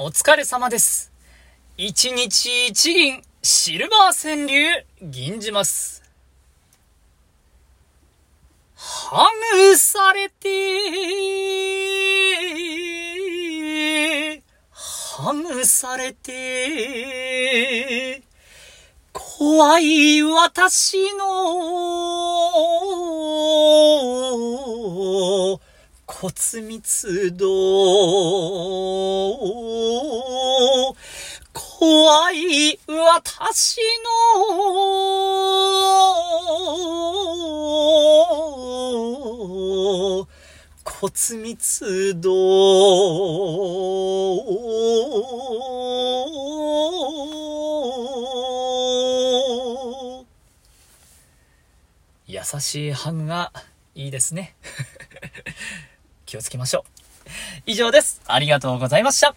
お疲れ様です。一日一銀、シルバー川柳、銀じます。ハグされて、ハグされて、怖い私の骨密度怖い私の骨密度優しいハグがいいですね。気をつけましょう。以上です。ありがとうございました。